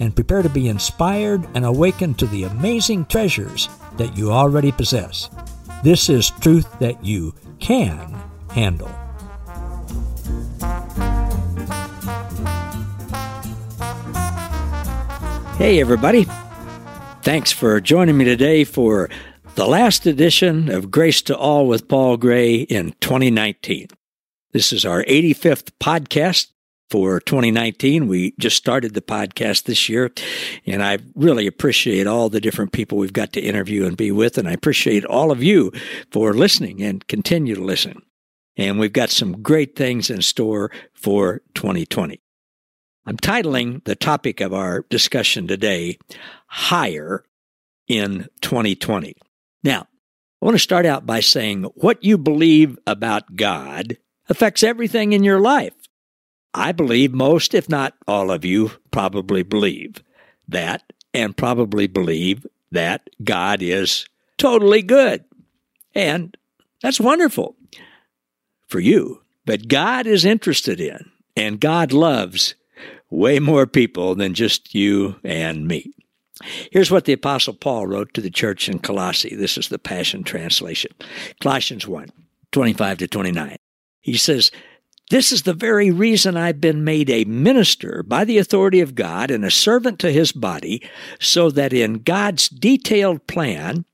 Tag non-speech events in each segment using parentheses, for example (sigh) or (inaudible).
and prepare to be inspired and awakened to the amazing treasures that you already possess. This is truth that you can handle. Hey, everybody. Thanks for joining me today for the last edition of Grace to All with Paul Gray in 2019. This is our 85th podcast for 2019. We just started the podcast this year, and I really appreciate all the different people we've got to interview and be with. And I appreciate all of you for listening and continue to listen. And we've got some great things in store for 2020. I'm titling the topic of our discussion today, Higher in 2020. Now, I want to start out by saying what you believe about God affects everything in your life. I believe most, if not all of you, probably believe that and probably believe that God is totally good. And that's wonderful for you. But God is interested in and God loves way more people than just you and me. Here's what the Apostle Paul wrote to the church in Colossae. This is the Passion Translation Colossians 1 25 to 29. He says, This is the very reason I've been made a minister by the authority of God and a servant to his body, so that in God's detailed plan,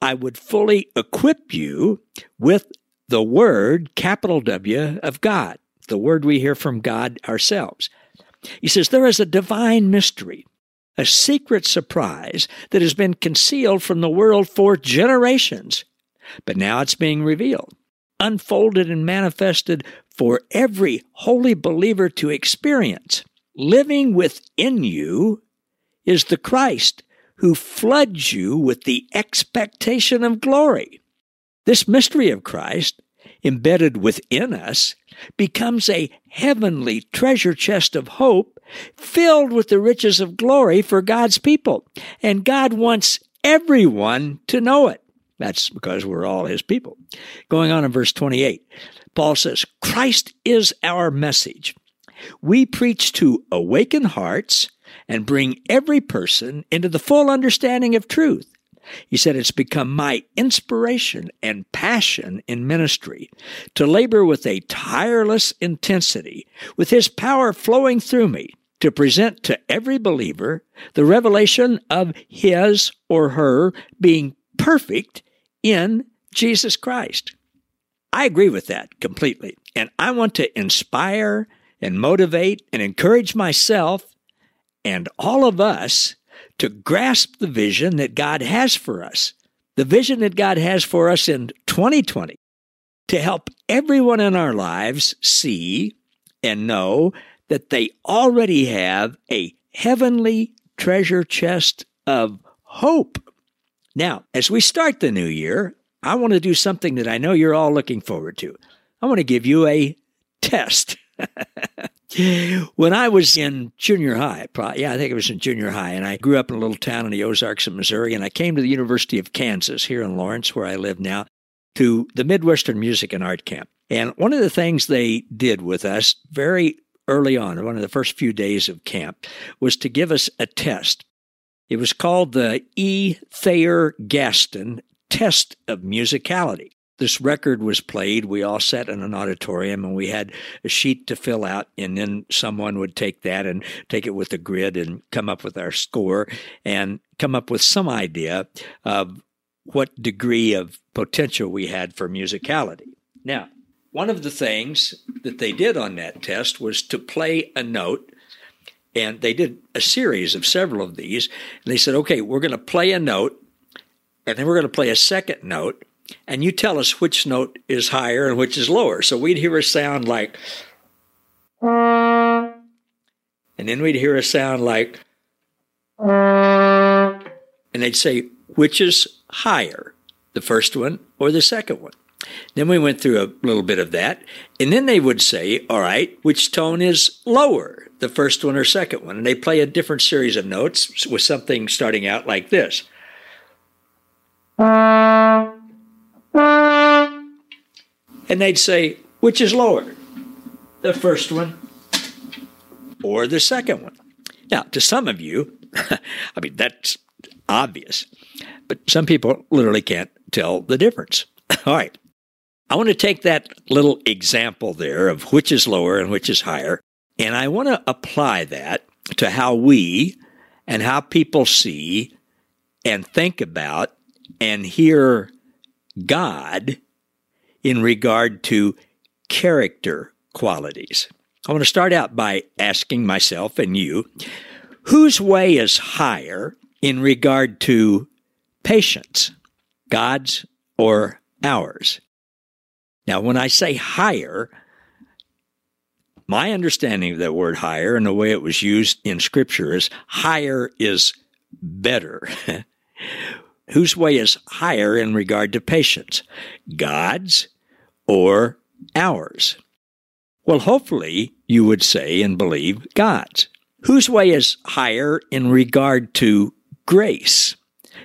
I would fully equip you with the Word, capital W, of God, the Word we hear from God ourselves. He says, There is a divine mystery, a secret surprise that has been concealed from the world for generations, but now it's being revealed, unfolded, and manifested for every holy believer to experience. Living within you is the Christ who floods you with the expectation of glory. This mystery of Christ, embedded within us, becomes a heavenly treasure chest of hope filled with the riches of glory for God's people. And God wants everyone to know it. That's because we're all his people. Going on in verse 28, Paul says, Christ is our message. We preach to awaken hearts and bring every person into the full understanding of truth. He said, It's become my inspiration and passion in ministry to labor with a tireless intensity, with His power flowing through me, to present to every believer the revelation of his or her being perfect in Jesus Christ. I agree with that completely. And I want to inspire and motivate and encourage myself and all of us to grasp the vision that God has for us, the vision that God has for us in 2020, to help everyone in our lives see and know that they already have a heavenly treasure chest of hope. Now, as we start the new year, I want to do something that I know you're all looking forward to. I want to give you a test. (laughs) when I was in junior high, probably, yeah, I think it was in junior high, and I grew up in a little town in the Ozarks of Missouri, and I came to the University of Kansas here in Lawrence, where I live now, to the Midwestern Music and Art Camp. And one of the things they did with us very early on, one of the first few days of camp, was to give us a test. It was called the E. Thayer Gaston Test of Musicality this record was played, we all sat in an auditorium and we had a sheet to fill out, and then someone would take that and take it with a grid and come up with our score and come up with some idea of what degree of potential we had for musicality. Now, one of the things that they did on that test was to play a note and they did a series of several of these. And they said, okay, we're going to play a note, and then we're going to play a second note, and you tell us which note is higher and which is lower. So we'd hear a sound like, and then we'd hear a sound like, And they'd say, which is higher, the first one or the second one? Then we went through a little bit of that. And then they would say, all right, which tone is lower, the first one or second one? And they play a different series of notes with something starting out like this. And they'd say, which is lower, the first one or the second one? Now, to some of you, (laughs) I mean, that's obvious, but some people literally can't tell the difference. (laughs) All right. I want to take that little example there of which is lower and which is higher, and I want to apply that to how we and how people see and think about and hear God in regard to character qualities. I want to start out by asking myself and you whose way is higher in regard to patience, God's or ours? Now, when I say higher, my understanding of that word higher and the way it was used in Scripture is higher is better. (laughs) Whose way is higher in regard to patience? God's or ours? Well, hopefully you would say and believe God's. Whose way is higher in regard to grace,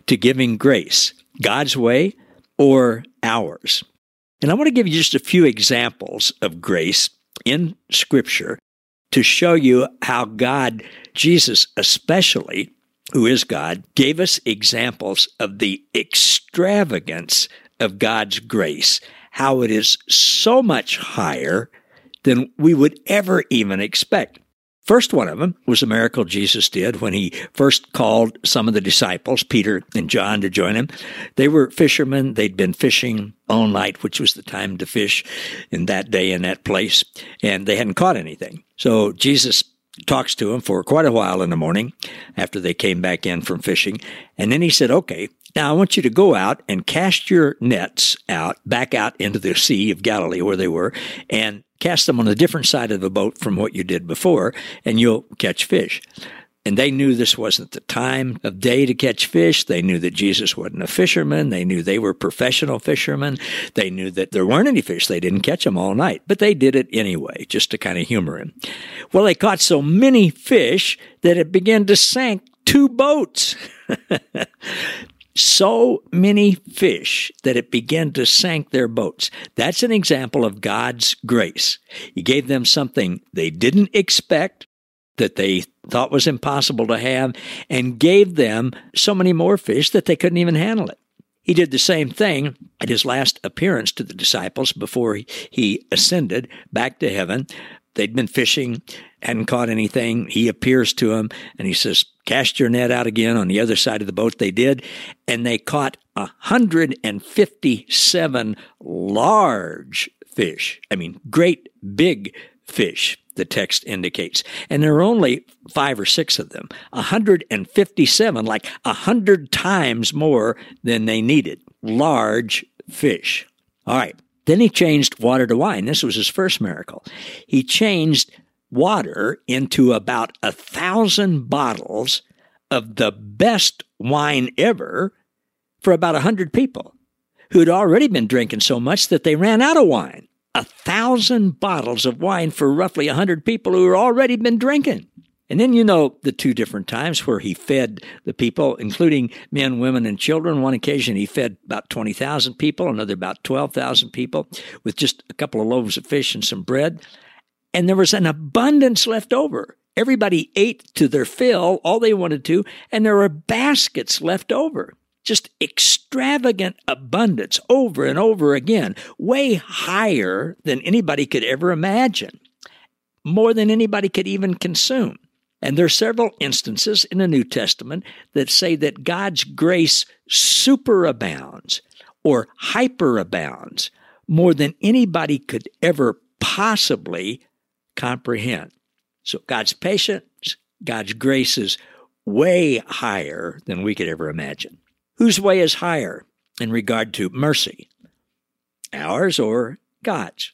to giving grace? God's way or ours? And I want to give you just a few examples of grace in Scripture to show you how God, Jesus especially, who is God, gave us examples of the extravagance of God's grace, how it is so much higher than we would ever even expect. First one of them was a miracle Jesus did when he first called some of the disciples, Peter and John, to join him. They were fishermen. They'd been fishing all night, which was the time to fish in that day in that place, and they hadn't caught anything. So Jesus talks to them for quite a while in the morning after they came back in from fishing. And then he said, okay, now I want you to go out and cast your nets out, back out into the Sea of Galilee where they were, and cast them on a different side of the boat from what you did before, and you'll catch fish. And they knew this wasn't the time of day to catch fish. They knew that Jesus wasn't a fisherman. They knew they were professional fishermen. They knew that there weren't any fish. They didn't catch them all night, but they did it anyway, just to kind of humor him. Well, they caught so many fish that it began to sink two boats. (laughs) so many fish that it began to sink their boats. That's an example of God's grace. He gave them something they didn't expect, that they thought was impossible to have, and gave them so many more fish that they couldn't even handle it. He did the same thing at his last appearance to the disciples before he ascended back to heaven. They'd been fishing, hadn't caught anything. He appears to them and he says, Cast your net out again on the other side of the boat. They did, and they caught 157 large fish. I mean, great big fish, the text indicates. And there are only five or six of them. 157, like a hundred times more than they needed. Large fish. All right. Then he changed water to wine. This was his first miracle. He changed water into about a thousand bottles of the best wine ever for about a hundred people who had already been drinking so much that they ran out of wine. A thousand bottles of wine for roughly a hundred people who had already been drinking. And then you know the two different times where he fed the people, including men, women, and children. One occasion he fed about 20,000 people, another about 12,000 people with just a couple of loaves of fish and some bread and there was an abundance left over. Everybody ate to their fill, all they wanted to, and there were baskets left over. Just extravagant abundance over and over again, way higher than anybody could ever imagine, more than anybody could even consume. And there are several instances in the New Testament that say that God's grace superabounds or hyperabounds more than anybody could ever possibly comprehend. So God's patience, God's grace is way higher than we could ever imagine. Whose way is higher in regard to mercy? Ours or God's?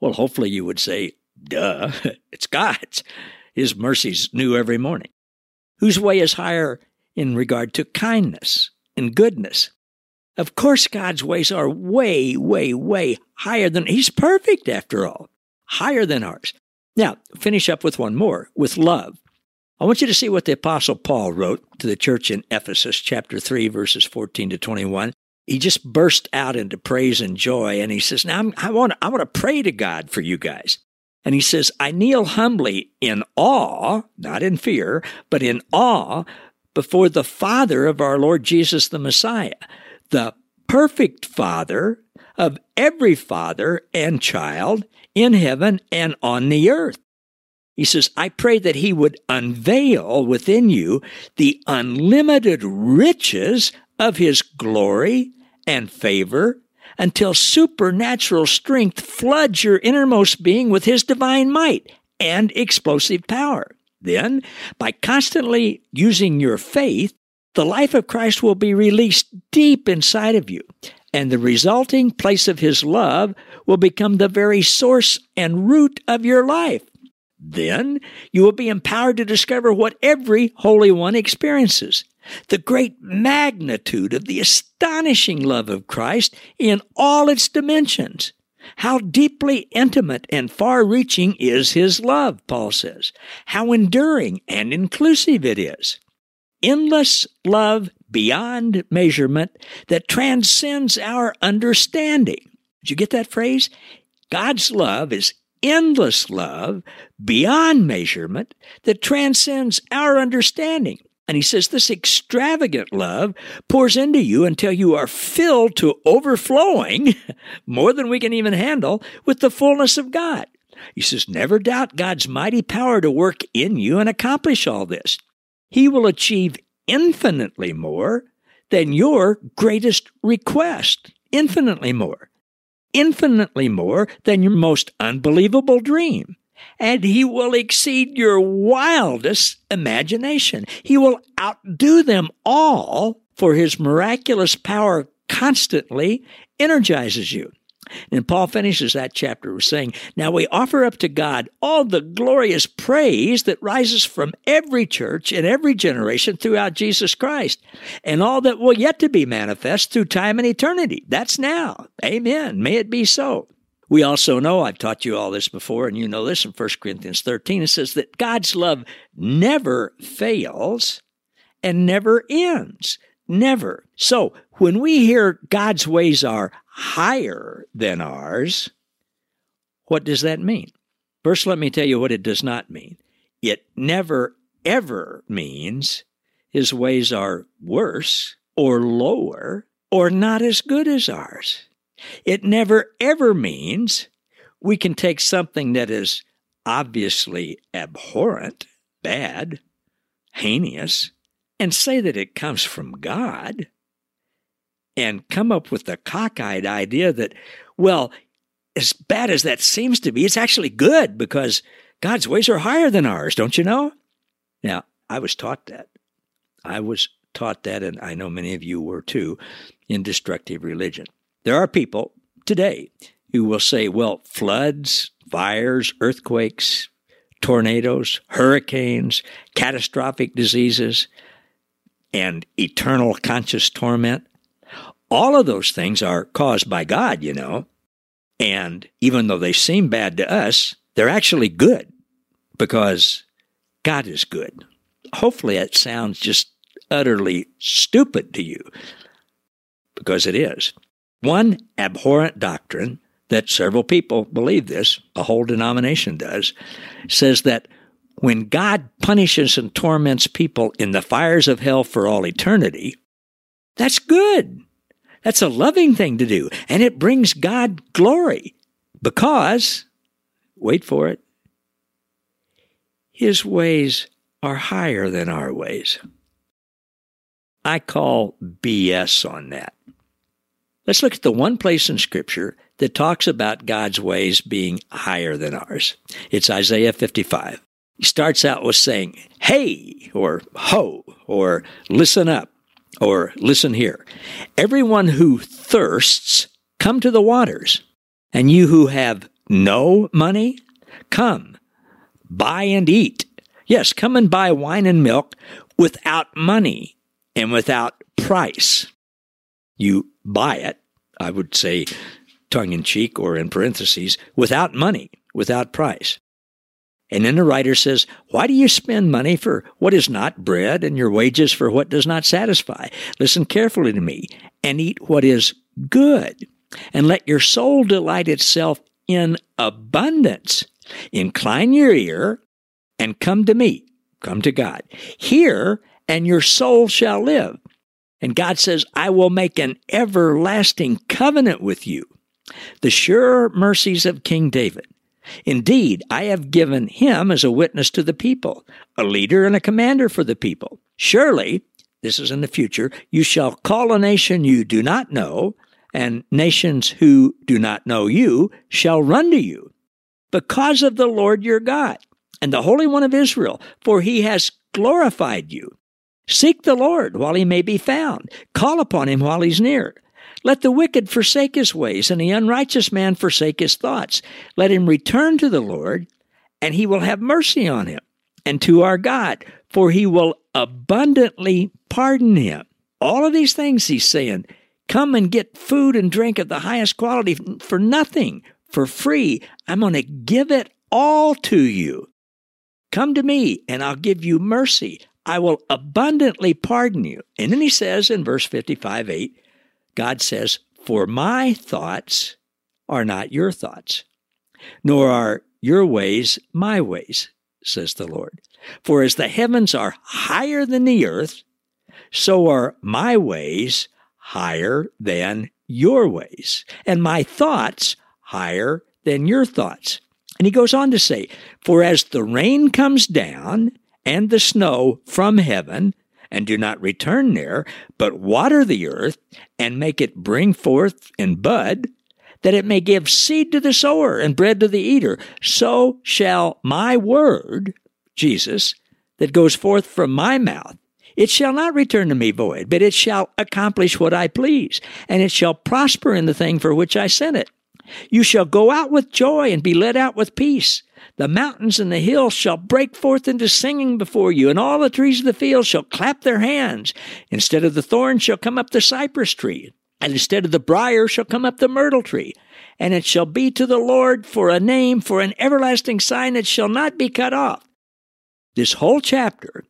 Well, hopefully you would say, duh, (laughs) it's God's. His mercies new every morning. Whose way is higher in regard to kindness and goodness? Of course, God's ways are way, way, way higher than He's perfect after all, higher than ours. Now, finish up with one more with love. I want you to see what the Apostle Paul wrote to the church in Ephesus, chapter 3, verses 14 to 21. He just burst out into praise and joy, and he says, Now I'm, I want, I want to pray to God for you guys. And he says, I kneel humbly in awe, not in fear, but in awe before the Father of our Lord Jesus the Messiah the perfect Father of every father and child in heaven and on the earth. He says, I pray that he would unveil within you the unlimited riches of his glory and favor until supernatural strength floods your innermost being with his divine might and explosive power. Then, by constantly using your faith, the life of Christ will be released deep inside of you, and the resulting place of His love will become the very source and root of your life. Then you will be empowered to discover what every Holy One experiences the great magnitude of the astonishing love of Christ in all its dimensions. How deeply intimate and far reaching is His love, Paul says. How enduring and inclusive it is endless love beyond measurement that transcends our understanding. Did you get that phrase? God's love is endless love beyond measurement that transcends our understanding. And he says this extravagant love pours into you until you are filled to overflowing, (laughs) more than we can even handle, with the fullness of God. He says, never doubt God's mighty power to work in you and accomplish all this he will achieve infinitely more than your greatest request. Infinitely more. Infinitely more than your most unbelievable dream. And he will exceed your wildest imagination. He will outdo them all, for his miraculous power constantly energizes you. And Paul finishes that chapter with saying, Now we offer up to God all the glorious praise that rises from every church in every generation throughout Jesus Christ, and all that will yet to be manifest through time and eternity. That's now. Amen. May it be so. We also know, I've taught you all this before, and you know this in 1 Corinthians 13, it says that God's love never fails and never ends. Never. So when we hear God's ways are higher than ours, what does that mean? First, let me tell you what it does not mean. It never, ever means his ways are worse or lower or not as good as ours. It never, ever means we can take something that is obviously abhorrent, bad, heinous, and say that it comes from God and come up with the cockeyed idea that, well, as bad as that seems to be, it's actually good because God's ways are higher than ours, don't you know? Now, I was taught that. I was taught that, and I know many of you were too, in destructive religion. There are people today who will say, well, floods, fires, earthquakes, tornadoes, hurricanes, catastrophic diseases, and eternal conscious torment. All of those things are caused by God, you know. And even though they seem bad to us, they're actually good because God is good. Hopefully, it sounds just utterly stupid to you because it is. One abhorrent doctrine that several people believe this, a whole denomination does, says that when God punishes and torments people in the fires of hell for all eternity, that's good. That's a loving thing to do. And it brings God glory because, wait for it, His ways are higher than our ways. I call BS on that. Let's look at the one place in Scripture that talks about God's ways being higher than ours. It's Isaiah 55. He starts out with saying, hey, or ho, or listen up, or listen here. Everyone who thirsts, come to the waters. And you who have no money, come, buy and eat. Yes, come and buy wine and milk without money and without price. You buy it, I would say, tongue in cheek or in parentheses, without money, without price. And then the writer says, Why do you spend money for what is not bread and your wages for what does not satisfy? Listen carefully to me and eat what is good, and let your soul delight itself in abundance. Incline your ear and come to me, come to God. Hear, and your soul shall live. And God says, I will make an everlasting covenant with you. The sure mercies of King David. Indeed, I have given him as a witness to the people, a leader and a commander for the people. Surely, this is in the future, you shall call a nation you do not know, and nations who do not know you shall run to you because of the Lord your God and the Holy One of Israel, for he has glorified you. Seek the Lord while he may be found. Call upon him while he's near. Let the wicked forsake his ways, and the unrighteous man forsake his thoughts. Let him return to the Lord, and he will have mercy on him, and to our God, for he will abundantly pardon him. All of these things he's saying come and get food and drink of the highest quality for nothing, for free. I'm going to give it all to you. Come to me, and I'll give you mercy. I will abundantly pardon you. And then he says in verse 55 8, God says, For my thoughts are not your thoughts, nor are your ways my ways, says the Lord. For as the heavens are higher than the earth, so are my ways higher than your ways, and my thoughts higher than your thoughts. And he goes on to say, For as the rain comes down and the snow from heaven, and do not return there, but water the earth and make it bring forth and bud, that it may give seed to the sower and bread to the eater, so shall my word, Jesus, that goes forth from my mouth, it shall not return to me void, but it shall accomplish what I please, and it shall prosper in the thing for which I sent it. You shall go out with joy and be led out with peace. The mountains and the hills shall break forth into singing before you, and all the trees of the field shall clap their hands. Instead of the thorn shall come up the cypress tree, and instead of the brier shall come up the myrtle tree. And it shall be to the Lord for a name, for an everlasting sign that shall not be cut off. This whole chapter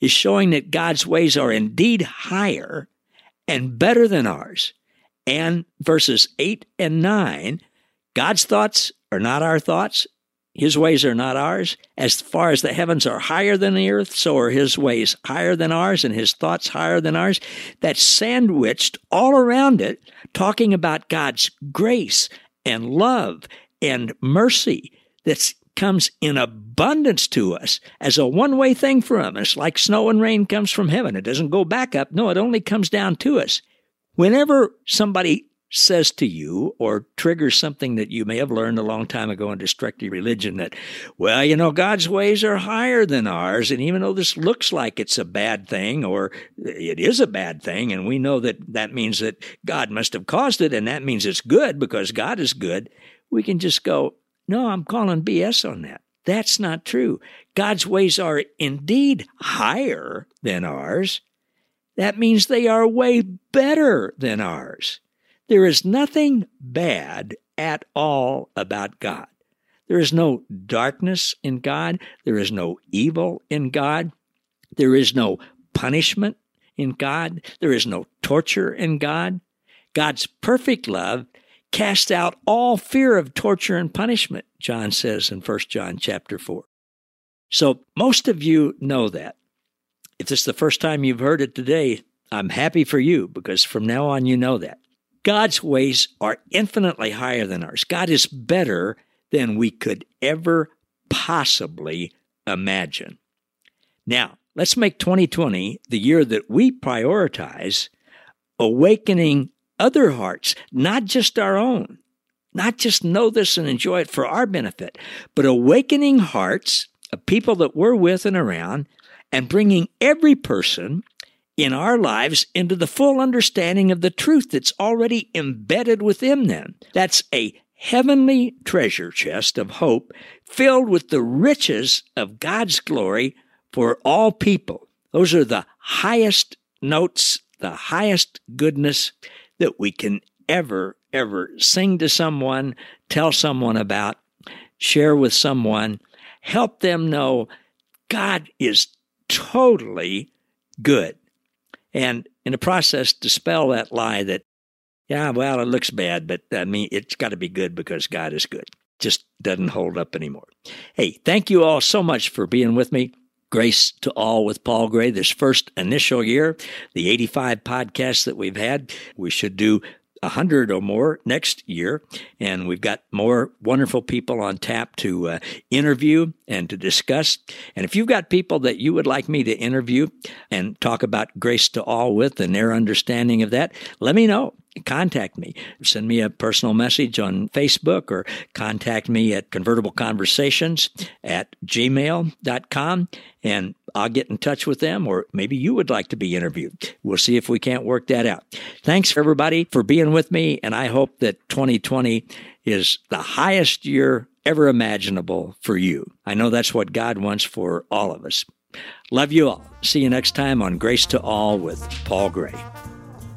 is showing that God's ways are indeed higher and better than ours. And verses 8 and 9, God's thoughts are not our thoughts, his ways are not ours. As far as the heavens are higher than the earth, so are his ways higher than ours and his thoughts higher than ours. That's sandwiched all around it, talking about God's grace and love and mercy that comes in abundance to us as a one way thing him. It's like snow and rain comes from heaven. It doesn't go back up. No, it only comes down to us. Whenever somebody says to you or triggers something that you may have learned a long time ago in destructive religion that, well, you know, God's ways are higher than ours. And even though this looks like it's a bad thing or it is a bad thing, and we know that that means that God must have caused it and that means it's good because God is good, we can just go, no, I'm calling BS on that. That's not true. God's ways are indeed higher than ours. That means they are way better than ours. There is nothing bad at all about God. There is no darkness in God. There is no evil in God. There is no punishment in God. There is no torture in God. God's perfect love casts out all fear of torture and punishment, John says in 1 John chapter 4. So most of you know that. If this is the first time you've heard it today, I'm happy for you because from now on you know that. God's ways are infinitely higher than ours. God is better than we could ever possibly imagine. Now, let's make 2020 the year that we prioritize awakening other hearts, not just our own. Not just know this and enjoy it for our benefit, but awakening hearts of people that we're with and around and bringing every person in our lives into the full understanding of the truth that's already embedded within them. That's a heavenly treasure chest of hope filled with the riches of God's glory for all people. Those are the highest notes, the highest goodness that we can ever, ever sing to someone, tell someone about, share with someone, help them know God is totally good. And in the process, dispel that lie that, yeah, well, it looks bad, but I mean, it's got to be good because God is good. Just doesn't hold up anymore. Hey, thank you all so much for being with me. Grace to all with Paul Gray. This first initial year, the 85 podcasts that we've had, we should do 100 or more next year. And we've got more wonderful people on tap to uh, interview and to discuss. And if you've got people that you would like me to interview and talk about grace to all with and their understanding of that, let me know contact me. Send me a personal message on Facebook or contact me at convertible conversations at gmail.com and I'll get in touch with them or maybe you would like to be interviewed. We'll see if we can't work that out. Thanks everybody for being with me and I hope that 2020 is the highest year ever imaginable for you. I know that's what God wants for all of us. Love you all. See you next time on Grace to All with Paul Gray.